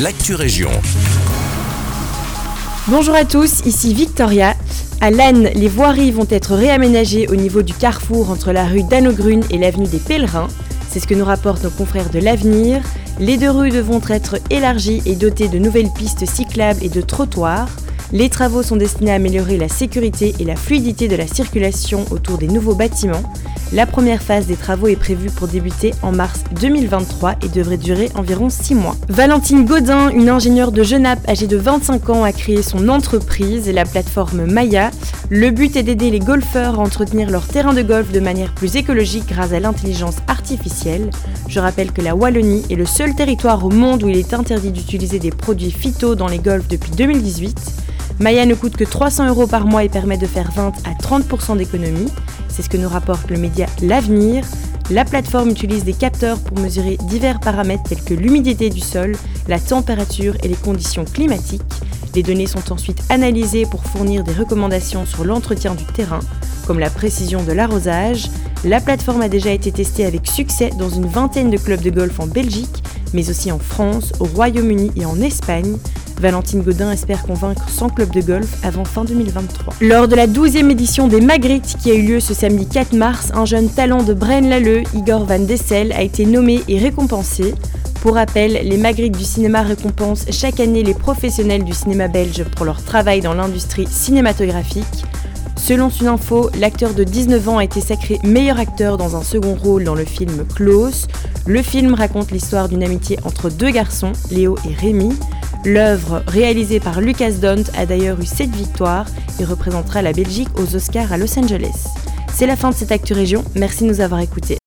l'actu région. Bonjour à tous, ici Victoria. À Lannes, les voiries vont être réaménagées au niveau du carrefour entre la rue d'Annogrune et l'avenue des Pèlerins. C'est ce que nous rapportent nos confrères de l'Avenir. Les deux rues devront être élargies et dotées de nouvelles pistes cyclables et de trottoirs. Les travaux sont destinés à améliorer la sécurité et la fluidité de la circulation autour des nouveaux bâtiments. La première phase des travaux est prévue pour débuter en mars 2023 et devrait durer environ 6 mois. Valentine Godin, une ingénieure de Genappe âgée de 25 ans, a créé son entreprise, la plateforme Maya. Le but est d'aider les golfeurs à entretenir leur terrain de golf de manière plus écologique grâce à l'intelligence artificielle. Je rappelle que la Wallonie est le seul territoire au monde où il est interdit d'utiliser des produits phyto dans les golfs depuis 2018. Maya ne coûte que 300 euros par mois et permet de faire 20 à 30% d'économie. C'est ce que nous rapporte le média L'Avenir. La plateforme utilise des capteurs pour mesurer divers paramètres tels que l'humidité du sol, la température et les conditions climatiques. Les données sont ensuite analysées pour fournir des recommandations sur l'entretien du terrain, comme la précision de l'arrosage. La plateforme a déjà été testée avec succès dans une vingtaine de clubs de golf en Belgique, mais aussi en France, au Royaume-Uni et en Espagne. Valentine Godin espère convaincre 100 clubs de golf avant fin 2023. Lors de la 12e édition des Magritte qui a eu lieu ce samedi 4 mars, un jeune talent de Braine-l'Alleud, Igor Van Dessel, a été nommé et récompensé. Pour rappel, les Magritte du cinéma récompensent chaque année les professionnels du cinéma belge pour leur travail dans l'industrie cinématographique. Selon une info, l'acteur de 19 ans a été sacré meilleur acteur dans un second rôle dans le film Klaus. Le film raconte l'histoire d'une amitié entre deux garçons, Léo et Rémi. L'œuvre, réalisée par Lucas Dont, a d'ailleurs eu 7 victoires et représentera la Belgique aux Oscars à Los Angeles. C'est la fin de cette Actu Région, merci de nous avoir écoutés.